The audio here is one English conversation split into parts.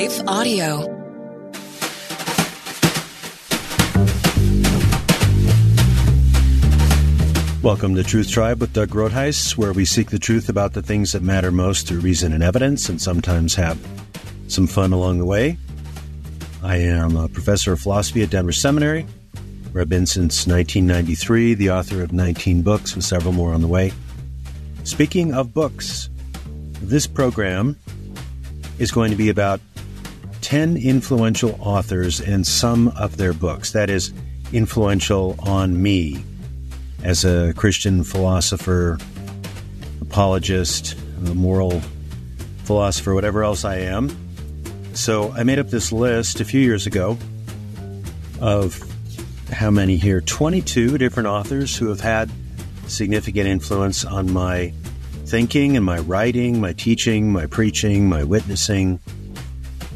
Life Audio. Welcome to Truth Tribe with Doug Groothuis, where we seek the truth about the things that matter most through reason and evidence, and sometimes have some fun along the way. I am a professor of philosophy at Denver Seminary, where I've been since 1993, the author of 19 books, with several more on the way. Speaking of books, this program is going to be about 10 influential authors and some of their books. That is, influential on me as a Christian philosopher, apologist, moral philosopher, whatever else I am. So I made up this list a few years ago of how many here? 22 different authors who have had significant influence on my thinking and my writing, my teaching, my preaching, my witnessing,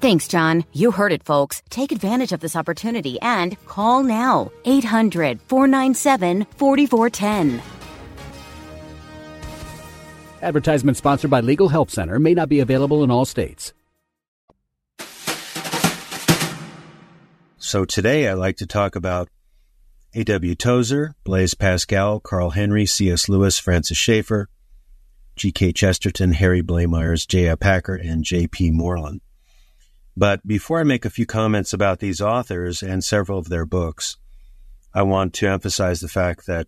Thanks, John. You heard it, folks. Take advantage of this opportunity and call now 800 497 4410. Advertisement sponsored by Legal Help Center may not be available in all states. So today I'd like to talk about A.W. Tozer, Blaise Pascal, Carl Henry, C.S. Lewis, Francis Schaeffer, G.K. Chesterton, Harry Blamires, J.I. Packer, and J.P. Moreland. But before I make a few comments about these authors and several of their books, I want to emphasize the fact that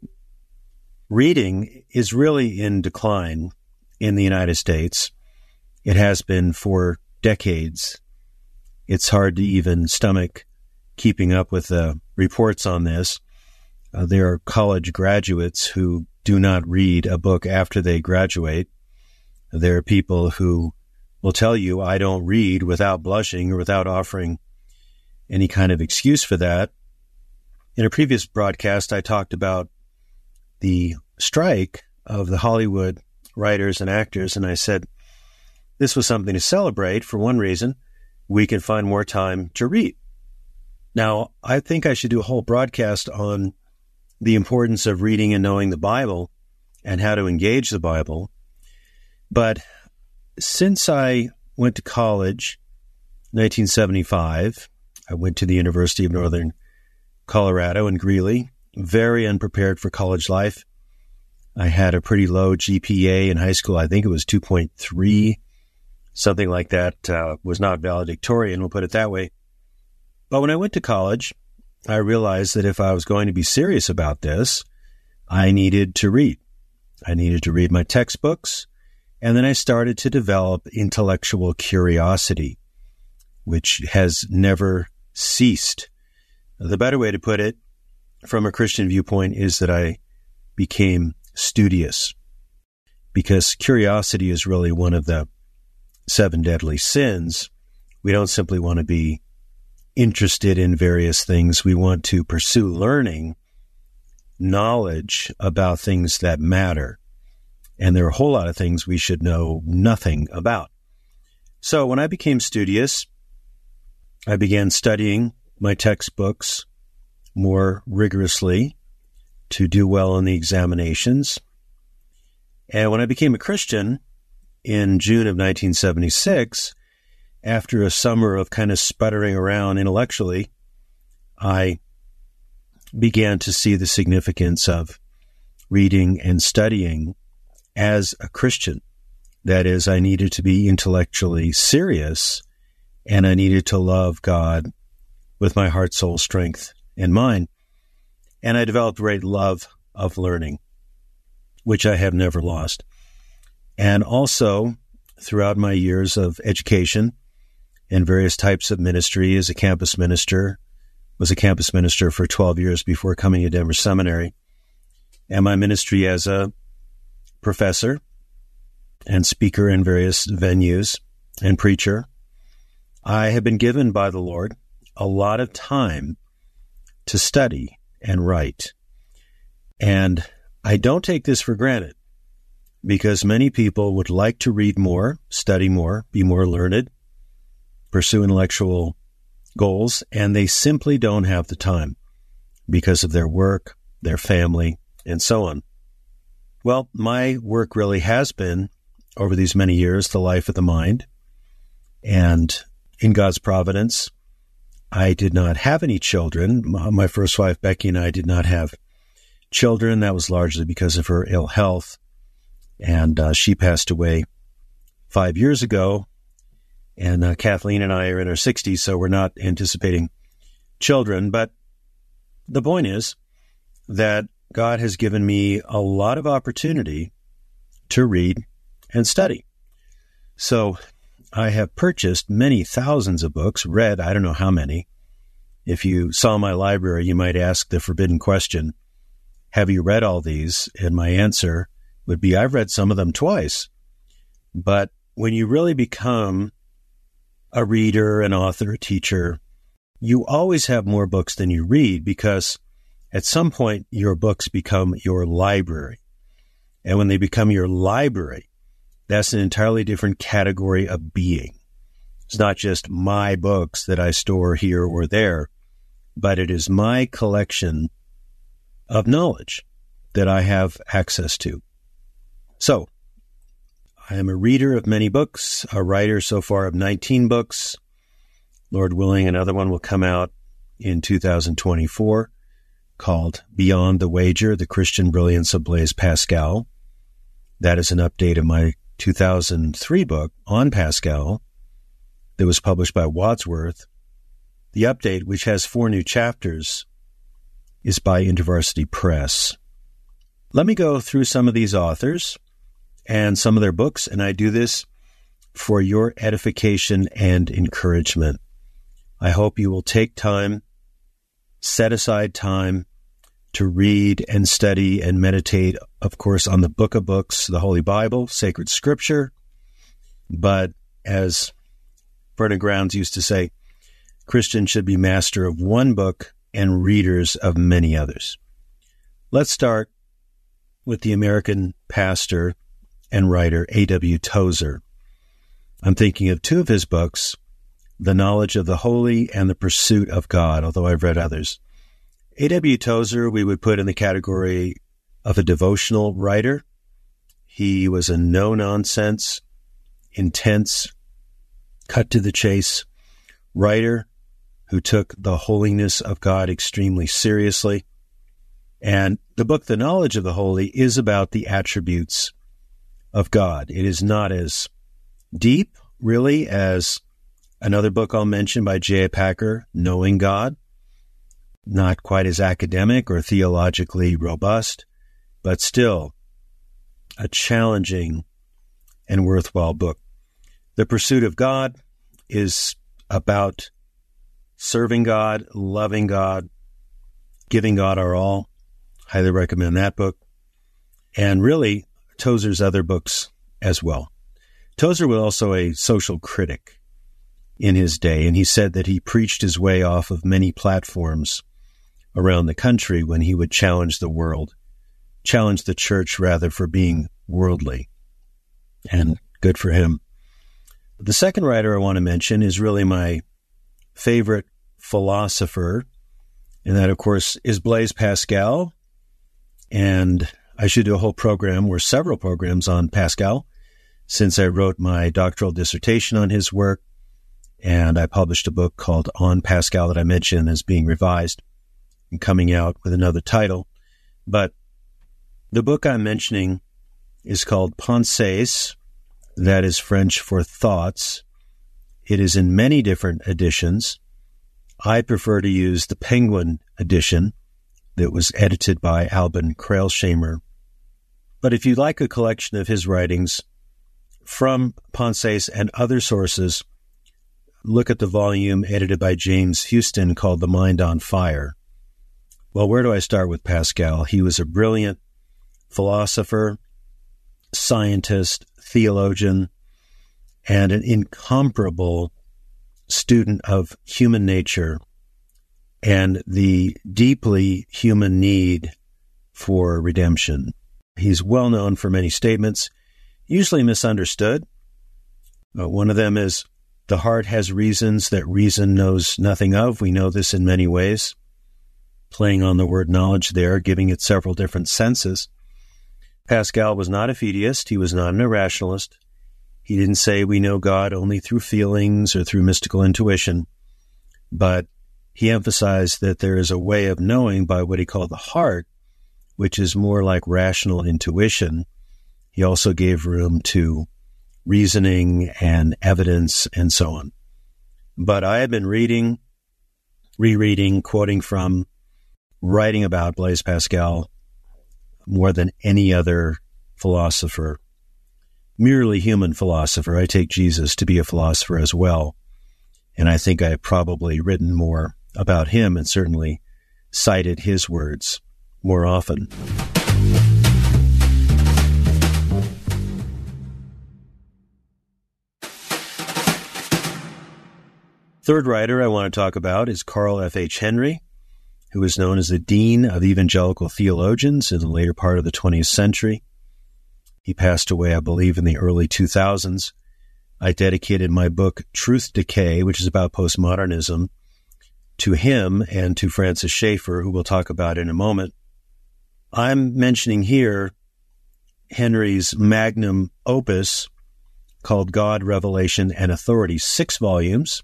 reading is really in decline in the United States. It has been for decades. It's hard to even stomach keeping up with the reports on this. Uh, there are college graduates who do not read a book after they graduate. There are people who will tell you, I don't read without blushing or without offering any kind of excuse for that. In a previous broadcast, I talked about the strike of the Hollywood writers and actors, and I said this was something to celebrate for one reason. We can find more time to read. Now, I think I should do a whole broadcast on the importance of reading and knowing the Bible and how to engage the Bible. But since I went to college, 1975, I went to the University of Northern Colorado in Greeley, very unprepared for college life. I had a pretty low GPA in high school. I think it was 2.3, something like that. Uh, was not valedictorian, we'll put it that way. But when I went to college, I realized that if I was going to be serious about this, I needed to read. I needed to read my textbooks. And then I started to develop intellectual curiosity, which has never ceased. The better way to put it from a Christian viewpoint is that I became studious because curiosity is really one of the seven deadly sins. We don't simply want to be interested in various things. We want to pursue learning, knowledge about things that matter. And there are a whole lot of things we should know nothing about. So when I became studious, I began studying my textbooks more rigorously to do well in the examinations. And when I became a Christian in June of 1976, after a summer of kind of sputtering around intellectually, I began to see the significance of reading and studying as a Christian. That is, I needed to be intellectually serious and I needed to love God with my heart, soul, strength, and mind. And I developed great love of learning. which I have never lost. And also, throughout my years of education in various types of ministry as a campus minister, was a campus minister for 12 years before coming to Denver Seminary, and my ministry as a professor and speaker in various venues and preacher, I have been given by the Lord a lot of time to study and write. And I don't take this for granted because many people would like to read more, study more, be more learned, pursue intellectual goals, and they simply don't have the time because of their work, their family, and so on. Well, my work really has been over these many years the life of the mind. And in God's providence, I did not have any children. My first wife, Becky, and I did not have children. That was largely because of her ill health. And uh, she passed away five years ago. And uh, Kathleen and I are in our 60s, so we're not anticipating children. But the point is that God has given me a lot of opportunity to read and study. So I have purchased many thousands of books, read I don't know how many. If you saw my library, you might ask the forbidden question Have you read all these? And my answer would be I've read some of them twice. But when you really become a reader, an author, a teacher, you always have more books than you read because at some point your books become your library. And when they become your library, that's an entirely different category of being. It's not just my books that I store here or there, but it is my collection of knowledge that I have access to. So, I am a reader of many books, a writer so far of 19 books. Lord willing, another one will come out in 2024 called Beyond the Wager, The Christian Brilliance of Blaise Pascal. That is an update of my 2003 book on Pascal that was published by Wadsworth. The update, which has four new chapters, is by InterVarsity Press. Let me go through some of these authors and some of their books, and I do this for your edification and encouragement. I hope you will take time, set aside time to read and study and meditate, of course, on the book of books, the Holy Bible, sacred scripture. But as Vernon Grounds used to say, Christians should be master of one book and readers of many others. Let's start with the American pastor and writer A.W. Tozer. I'm thinking of two of his books, The Knowledge of the Holy and The Pursuit of God, although I've read others. A.W. Tozer, we would put in the category of a devotional writer. He was a no nonsense, intense, cut to the chase writer who took the holiness of God extremely seriously. And the book, The Knowledge of the Holy, is about the attributes of God. It is not as deep, really, as another book I'll mention by J.I. Packer, Knowing God not quite as academic or theologically robust, but still a challenging and worthwhile book. The Pursuit of God is about serving God, loving God, giving God our all. Highly recommend that book. And really, Tozer's other books as well. Tozer was also a social critic in his day, and he said that he preached his way off of many platforms around the country when he would challenge the world, challenge the church rather for being worldly. And good for him. The second writer I want to mention is really my favorite philosopher, and that, of course, is Blaise Pascal. And I should do a whole program or several programs on Pascal since I wrote my doctoral dissertation on his work. And I published a book called On Pascal that I mentioned as being revised and coming out with another title. But the book I'm mentioning is called Pensées, that is French for thoughts. It is in many different editions. I prefer to use the Penguin edition that was edited by Alban Krailsheimer. But if you'd like a collection of his writings from Pensées and other sources, look at the volume edited by James Houston called The Mind on Fire. Well, where do I start with Pascal? He was a brilliant philosopher, scientist, theologian, and an incomparable student of human nature and the deeply human need for redemption. He's well known for many statements, usually misunderstood. Uh, one of them is the heart has reasons that reason knows nothing of. We know this in many ways. Playing on the word knowledge there, giving it several different senses. Pascal was not a fideist. He was not an irrationalist. He didn't say we know God only through feelings or through mystical intuition, but he emphasized that there is a way of knowing by what he called the heart, which is more like rational intuition. He also gave room to reasoning and evidence and so on. But I have been reading, rereading, quoting from, writing about Blaise Pascal more than any other philosopher, merely human philosopher. I take Jesus to be a philosopher as well. And I think I have probably written more about him and certainly cited his words more often. Third writer I want to talk about is Carl F. H. Henry, who was known as the Dean of Evangelical Theologians in the later part of the 20th century. He passed away, I believe, in the early 2000s. I dedicated my book, Truth Decay, which is about postmodernism, to him and to Francis Schaeffer, who we'll talk about in a moment. I'm mentioning here Henry's magnum opus called God, Revelation, and Authority, six volumes.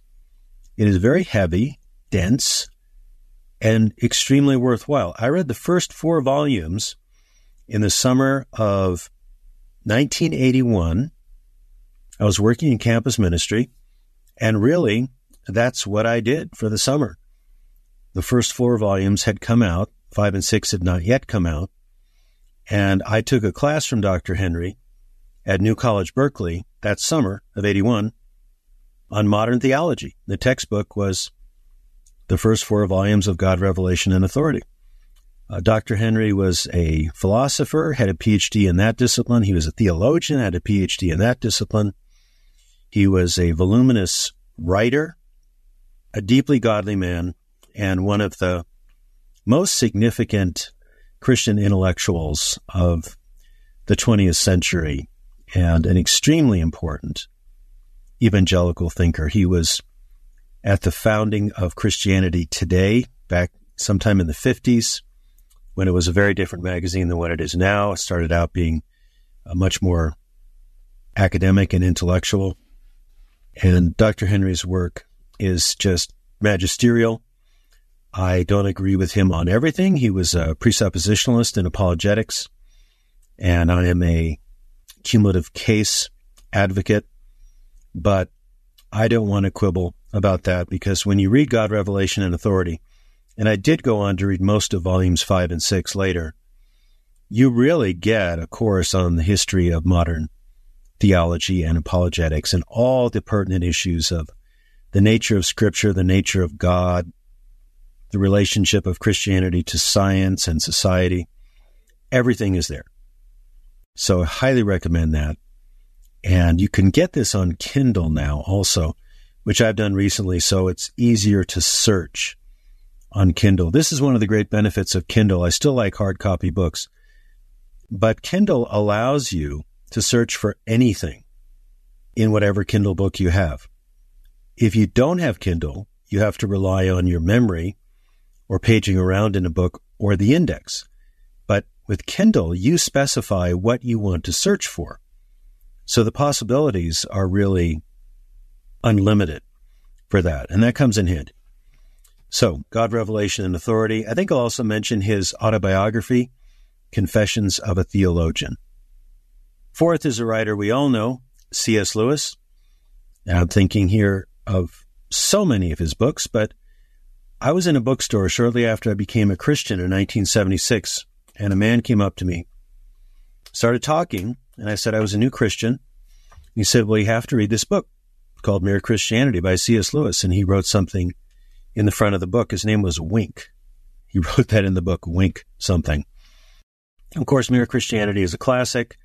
It is very heavy, dense, and extremely worthwhile. I read the first four volumes in the summer of 1981. I was working in campus ministry, and really, that's what I did for the summer. The first four volumes had come out, five and six had not yet come out. And I took a class from Dr. Henry at New College, Berkeley that summer of 81 on modern theology. The textbook was the first four volumes of God, Revelation, and Authority. Uh, Dr. Henry was a philosopher, had a PhD in that discipline. He was a theologian, had a PhD in that discipline. He was a voluminous writer, a deeply godly man, and one of the most significant Christian intellectuals of the 20th century and an extremely important evangelical thinker. He was at the founding of Christianity Today back sometime in the 50s when it was a very different magazine than what it is now. It started out being a much more academic and intellectual. And Dr. Henry's work is just magisterial. I don't agree with him on everything. He was a presuppositionalist in apologetics, and I am a cumulative case advocate. But I don't want to quibble about that because when you read God, Revelation, and Authority, and I did go on to read most of volumes five and six later, you really get a course on the history of modern theology and apologetics and all the pertinent issues of the nature of Scripture, the nature of God, the relationship of Christianity to science and society. Everything is there. So I highly recommend that. And you can get this on Kindle now also, which I've done recently. So it's easier to search on Kindle. This is one of the great benefits of Kindle. I still like hard copy books, but Kindle allows you to search for anything in whatever Kindle book you have. If you don't have Kindle, you have to rely on your memory or paging around in a book or the index. But with Kindle, you specify what you want to search for. So the possibilities are really unlimited for that. And that comes in handy. So, God, Revelation, and Authority. I think I'll also mention his autobiography, Confessions of a Theologian. Fourth is a writer we all know, C.S. Lewis. I'm thinking here of so many of his books, but I was in a bookstore shortly after I became a Christian in 1976, and a man came up to me, started talking, and I said I was a new Christian. He said, Well, you have to read this book called Mere Christianity by C.S. Lewis. And he wrote something in the front of the book. His name was Wink. He wrote that in the book, Wink something. Of course, Mere Christianity is a classic.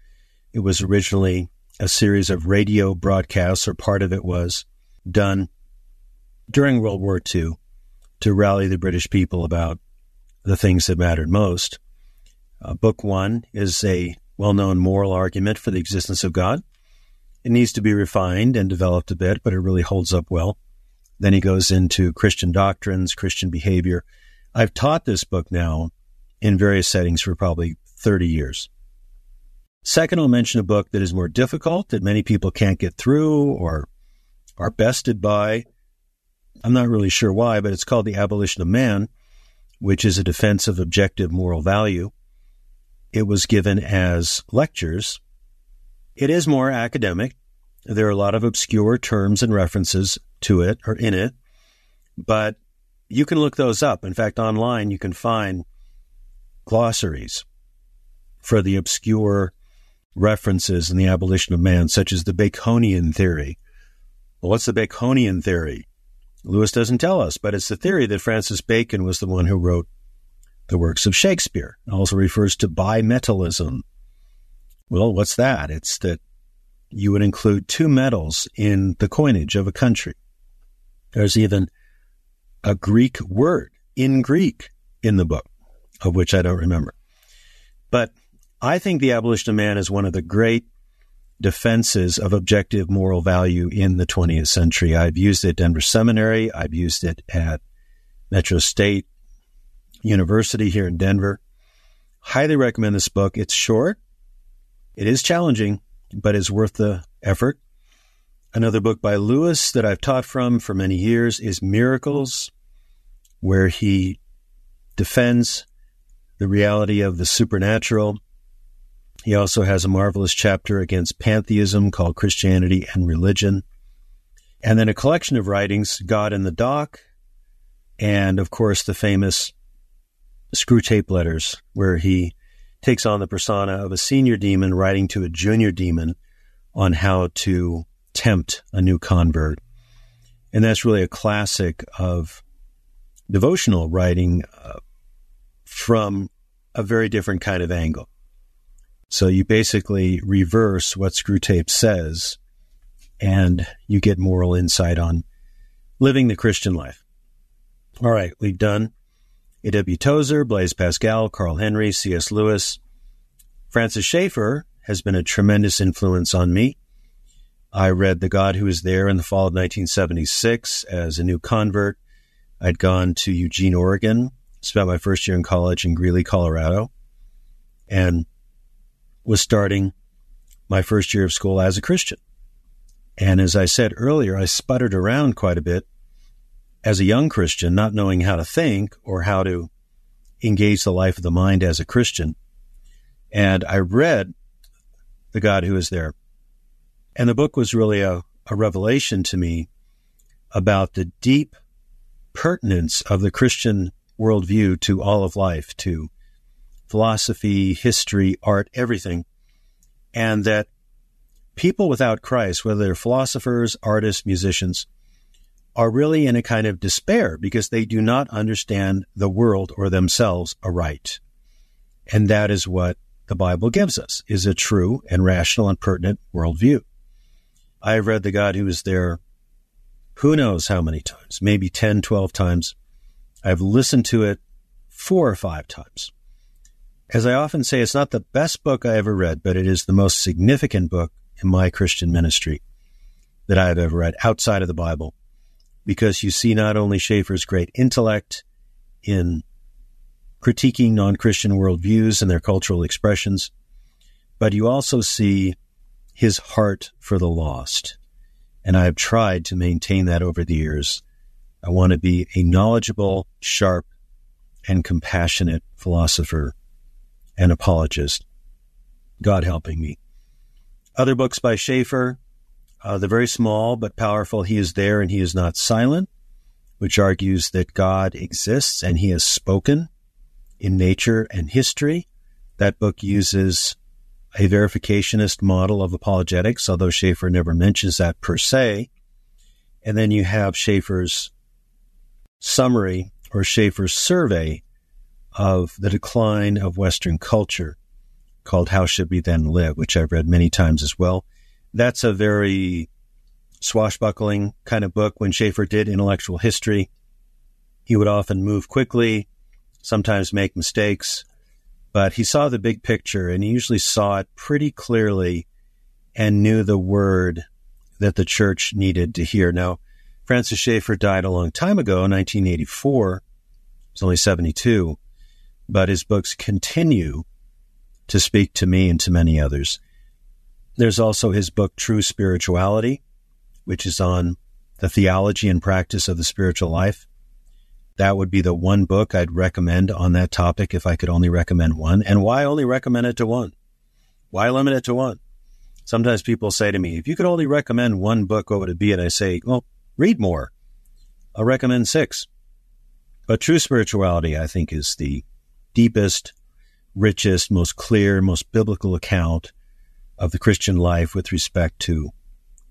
It was originally a series of radio broadcasts, or part of it was done during World War II to rally the British people about the things that mattered most. Uh, book one is a well known moral argument for the existence of God. It needs to be refined and developed a bit, but it really holds up well. Then he goes into Christian doctrines, Christian behavior. I've taught this book now in various settings for probably 30 years. Second, I'll mention a book that is more difficult, that many people can't get through or are bested by. I'm not really sure why, but it's called The Abolition of Man, which is a defense of objective moral value. It was given as lectures. It is more academic. There are a lot of obscure terms and references to it or in it, but you can look those up. In fact, online you can find glossaries for the obscure references in the abolition of man, such as the Baconian theory. Well, what's the Baconian theory? Lewis doesn't tell us, but it's the theory that Francis Bacon was the one who wrote the works of Shakespeare. It also refers to bimetallism. Well, what's that? It's that you would include two metals in the coinage of a country. There's even a Greek word in Greek in the book, of which I don't remember. But I think the abolition of man is one of the great defenses of objective moral value in the 20th century. I've used it at Denver Seminary. I've used it at Metro State University here in Denver. Highly recommend this book. It's short. It is challenging, but is worth the effort. Another book by Lewis that I've taught from for many years is Miracles, where he defends the reality of the supernatural he also has a marvelous chapter against pantheism called Christianity and Religion. And then a collection of writings, God in the Dock, and of course the famous Screwtape Letters, where he takes on the persona of a senior demon writing to a junior demon on how to tempt a new convert. And that's really a classic of devotional writing uh, from a very different kind of angle. So you basically reverse what Screwtape says and you get moral insight on living the Christian life. All right, we've done A.W. Tozer, Blaise Pascal, Carl Henry, C.S. Lewis. Francis Schaeffer has been a tremendous influence on me. I read The God Who Is There in the fall of 1976 as a new convert. I'd gone to Eugene, Oregon, spent my first year in college in Greeley, Colorado, and was starting my first year of school as a Christian. And as I said earlier, I sputtered around quite a bit as a young Christian, not knowing how to think or how to engage the life of the mind as a Christian. And I read The God Who Is There. And the book was really a, a revelation to me about the deep pertinence of the Christian worldview to all of life, to philosophy, history, art, everything. And that people without Christ, whether they're philosophers, artists, musicians, are really in a kind of despair because they do not understand the world or themselves aright. And that is what the Bible gives us, is a true and rational and pertinent worldview. I have read The God Who is There who knows how many times, maybe 10, 12 times. I've listened to it four or five times. As I often say, it's not the best book I ever read, but it is the most significant book in my Christian ministry that I have ever read outside of the Bible. Because you see not only Schaeffer's great intellect in critiquing non Christian worldviews and their cultural expressions, but you also see his heart for the lost. And I have tried to maintain that over the years. I want to be a knowledgeable, sharp, and compassionate philosopher and apologist. God helping me. Other books by Schaeffer, uh, the very small but powerful He is There and He is Not Silent, which argues that God exists and He has spoken in nature and history. That book uses a verificationist model of apologetics, although Schaeffer never mentions that per se. And then you have Schaeffer's summary or Schaeffer's survey of the decline of Western culture called How Should We Then Live, which I've read many times as well. That's a very swashbuckling kind of book. When Schaeffer did intellectual history, he would often move quickly, sometimes make mistakes, but he saw the big picture and he usually saw it pretty clearly and knew the word that the church needed to hear. Now, Francis Schaeffer died a long time ago, 1984. He was only 72, but his books continue to speak to me and to many others. There's also his book, True Spirituality, which is on the theology and practice of the spiritual life. That would be the one book I'd recommend on that topic if I could only recommend one. And why only recommend it to one? Why limit it to one? Sometimes people say to me, if you could only recommend one book, what would it be? And I say, well, read more. I'll recommend six. But true spirituality, I think, is the deepest, richest, most clear, most biblical account of the Christian life with respect to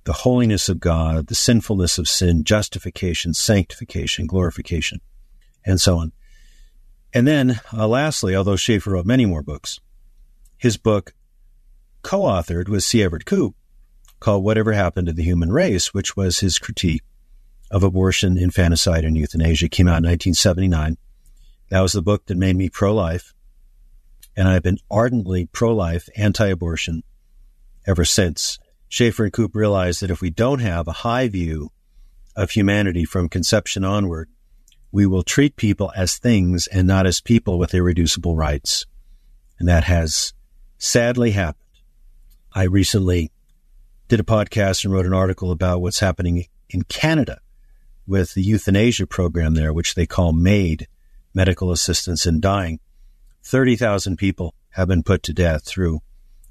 the holiness of God, the sinfulness of sin, justification, sanctification, glorification, and so on. And then, uh, lastly, although Schaeffer wrote many more books, his book co authored with C. Everett Koop called Whatever Happened to the Human Race, which was his critique of abortion, infanticide, and euthanasia, came out in 1979. That was the book that made me pro life. And I've been ardently pro life, anti abortion ever since. Schaeffer and Koop realized that if we don't have a high view of humanity from conception onward, we will treat people as things and not as people with irreducible rights. And that has sadly happened. I recently did a podcast and wrote an article about what's happening in Canada with the euthanasia program there, which they call MAID, Medical Assistance in Dying. 30,000 people have been put to death through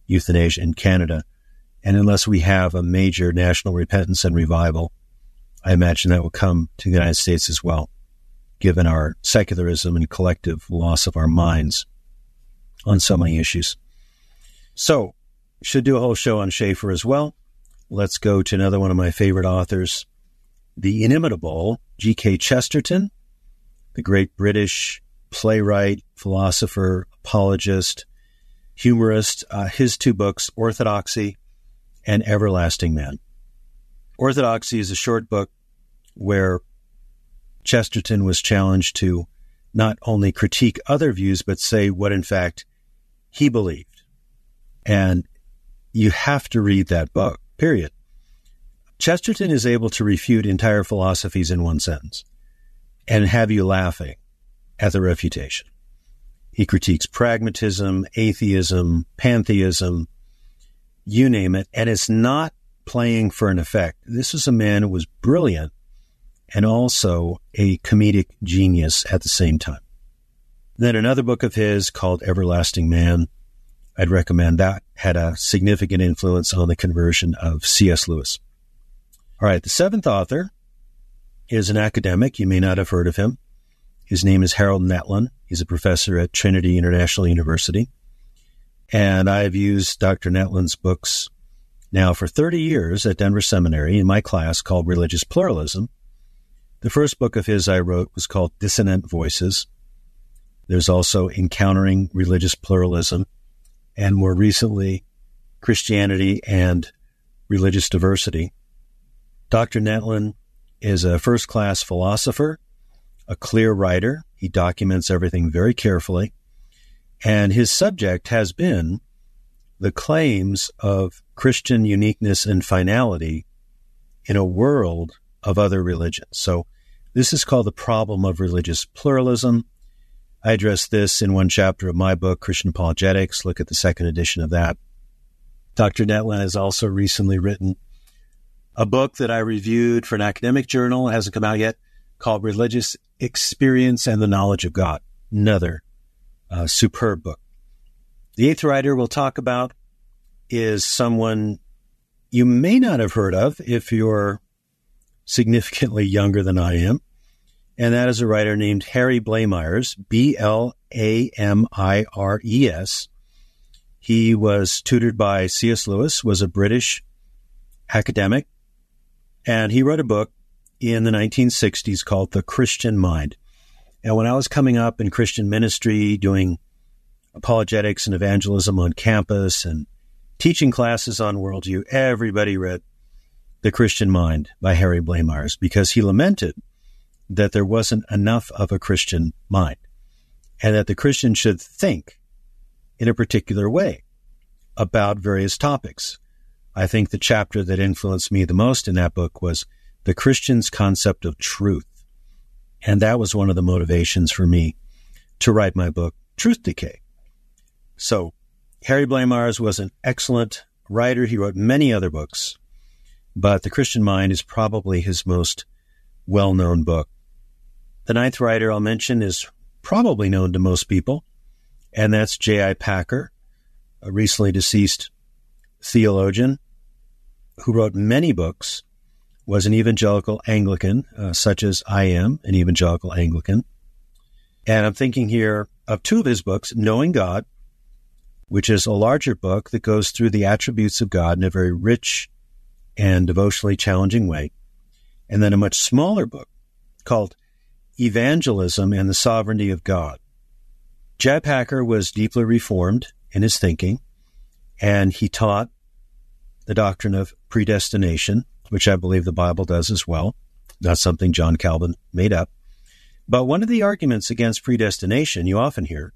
euthanasia in Canada. And unless we have a major national repentance and revival, I imagine that will come to the United States as well, given our secularism and collective loss of our minds on so many issues. So, should do a whole show on Schaeffer as well. Let's go to another one of my favorite authors, the inimitable G.K. Chesterton, the great British playwright, philosopher, apologist, humorist. Uh, his two books, Orthodoxy and Everlasting Man. Orthodoxy is a short book where Chesterton was challenged to not only critique other views, but say what in fact he believed. And you have to read that book, period. Chesterton is able to refute entire philosophies in one sentence and have you laughing at the refutation. He critiques pragmatism, atheism, pantheism, you name it. And it's not playing for an effect. This is a man who was brilliant and also a comedic genius at the same time. Then another book of his called Everlasting Man. I'd recommend that had a significant influence on the conversion of C.S. Lewis. All right. The seventh author is an academic. You may not have heard of him. His name is Harold Netland. He's a professor at Trinity International University. And I've used Dr. Netland's books now for 30 years at Denver Seminary in my class called Religious Pluralism. The first book of his I wrote was called Dissonant Voices. There's also Encountering Religious Pluralism, and more recently, Christianity and Religious Diversity. Dr. Netland is a first class philosopher, a clear writer. He documents everything very carefully. And his subject has been the claims of Christian uniqueness and finality in a world of other religions. So this is called the problem of religious pluralism. I address this in one chapter of my book, Christian Apologetics. Look at the second edition of that. Dr. Netland has also recently written a book that I reviewed for an academic journal, it hasn't come out yet, called Religious Experience and the Knowledge of God. Another uh, superb book. The eighth writer we'll talk about is someone you may not have heard of if you're significantly younger than I am. And that is a writer named Harry Blamires, B L A M I R E S. He was tutored by C.S. Lewis, was a British academic, and he wrote a book in the 1960s called The Christian Mind. And when I was coming up in Christian ministry, doing apologetics and evangelism on campus and teaching classes on worldview, everybody read The Christian Mind by Harry Blamires because he lamented that there wasn't enough of a Christian mind and that the Christian should think in a particular way about various topics. I think the chapter that influenced me the most in that book was the Christian's concept of truth. And that was one of the motivations for me to write my book, Truth Decay. So Harry Blamires was an excellent writer. He wrote many other books, but The Christian Mind is probably his most well known book. The ninth writer I'll mention is probably known to most people, and that's J.I. Packer, a recently deceased theologian who wrote many books, was an evangelical Anglican, uh, such as I am an evangelical Anglican. And I'm thinking here of two of his books, Knowing God, which is a larger book that goes through the attributes of God in a very rich and devotionally challenging way. And then a much smaller book called Evangelism and the Sovereignty of God. J.I. Packer was deeply reformed in his thinking, and he taught the doctrine of predestination, which I believe the Bible does as well. Not something John Calvin made up. But one of the arguments against predestination you often hear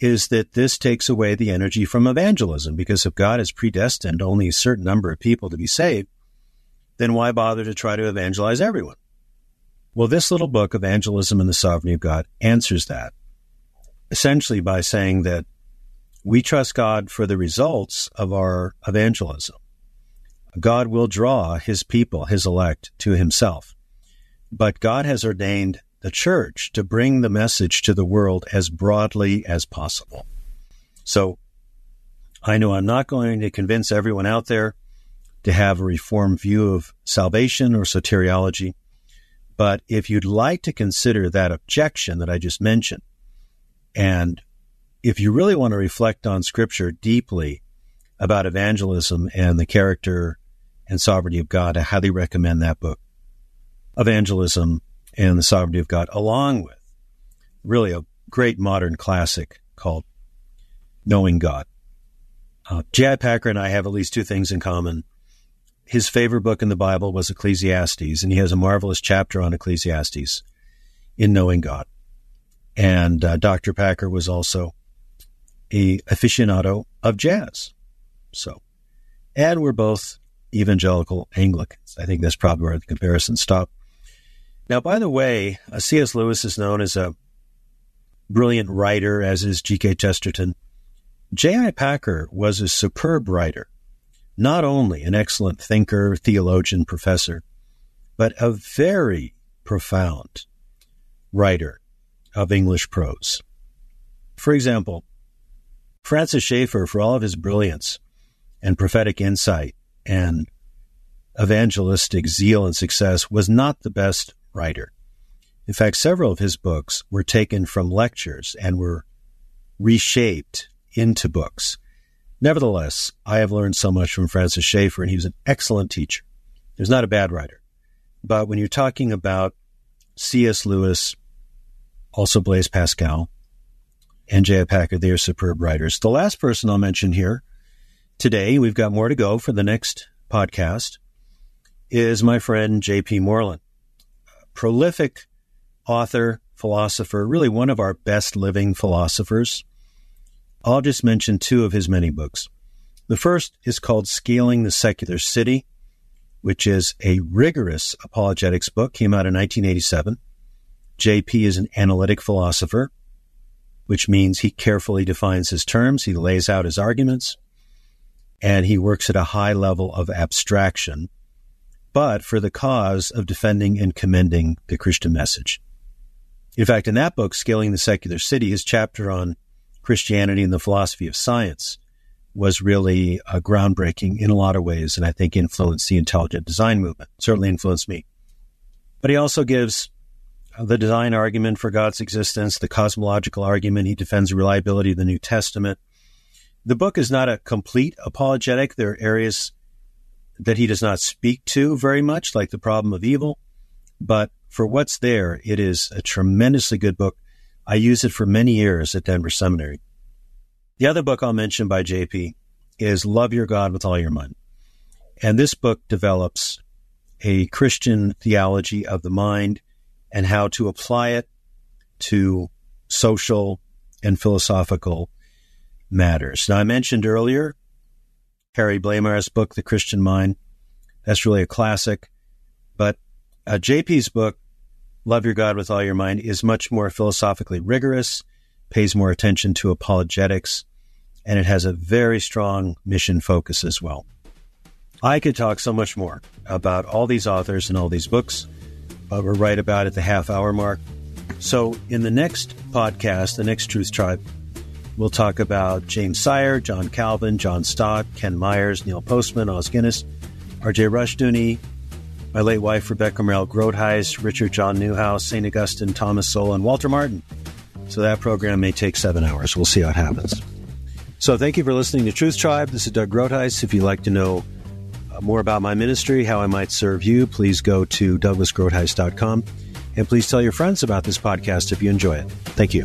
is that this takes away the energy from evangelism, because if God has predestined only a certain number of people to be saved, then why bother to try to evangelize everyone? Well, this little book, Evangelism and the Sovereignty of God, answers that essentially by saying that we trust God for the results of our evangelism. God will draw his people, his elect, to himself. But God has ordained the church to bring the message to the world as broadly as possible. So I know I'm not going to convince everyone out there to have a reformed view of salvation or soteriology. But if you'd like to consider that objection that I just mentioned, and if you really want to reflect on scripture deeply about evangelism and the character and sovereignty of God, I highly recommend that book, Evangelism and the Sovereignty of God, along with really a great modern classic called Knowing God. Uh. Packer and I have at least two things in common his favorite book in the Bible was Ecclesiastes, and he has a marvelous chapter on Ecclesiastes in knowing God. And uh, Dr. Packer was also a aficionado of jazz. So, and we're both evangelical Anglicans. I think that's probably where the comparison stopped. Now, by the way, uh, C.S. Lewis is known as a brilliant writer, as is G.K. Chesterton. J.I. Packer was a superb writer not only an excellent thinker, theologian, professor, but a very profound writer of English prose. For example, Francis Schaeffer, for all of his brilliance and prophetic insight and evangelistic zeal and success, was not the best writer. In fact, several of his books were taken from lectures and were reshaped into books. Nevertheless, I have learned so much from Francis Schaeffer, and he was an excellent teacher. He was not a bad writer. But when you're talking about C.S. Lewis, also Blaise Pascal, and J.I. Packer, they are superb writers. The last person I'll mention here today, we've got more to go for the next podcast, is my friend J.P. Moreland. Prolific author, philosopher, really one of our best living philosophers. I'll just mention two of his many books. The first is called Scaling the Secular City, which is a rigorous apologetics book, came out in 1987. JP is an analytic philosopher, which means he carefully defines his terms, he lays out his arguments, and he works at a high level of abstraction, but for the cause of defending and commending the Christian message. In fact, in that book, Scaling the Secular City, his chapter on Christianity and the philosophy of science was really uh, groundbreaking in a lot of ways, and I think influenced the intelligent design movement. Certainly influenced me. But he also gives uh, the design argument for God's existence, the cosmological argument. He defends the reliability of the New Testament. The book is not a complete apologetic. There are areas that he does not speak to very much, like the problem of evil. But for what's there, it is a tremendously good book. I used it for many years at Denver Seminary. The other book I'll mention by JP is Love Your God with All Your Mind. And this book develops a Christian theology of the mind and how to apply it to social and philosophical matters. Now, I mentioned earlier Harry Blamires' book, The Christian Mind. That's really a classic. But uh, JP's book, Love Your God with All Your Mind, is much more philosophically rigorous, pays more attention to apologetics, and it has a very strong mission focus as well. I could talk so much more about all these authors and all these books, but we're right about at the half hour mark. So, in the next podcast, the next Truth Tribe, we'll talk about James Sire, John Calvin, John Stott, Ken Myers, Neil Postman, Os Guinness, R.J. Rushdoony, my late wife Rebecca Merrill Groothuis, Richard John Neuhaus, St. Augustine, Thomas Sowell, and Walter Martin. So that program may take seven hours. We'll see how it happens. So thank you for listening to Truth Tribe. This is Doug Groothuis. If you'd like to know uh, more about my ministry, how I might serve you, please go to douglasgroothuis.com. And please tell your friends about this podcast if you enjoy it. Thank you.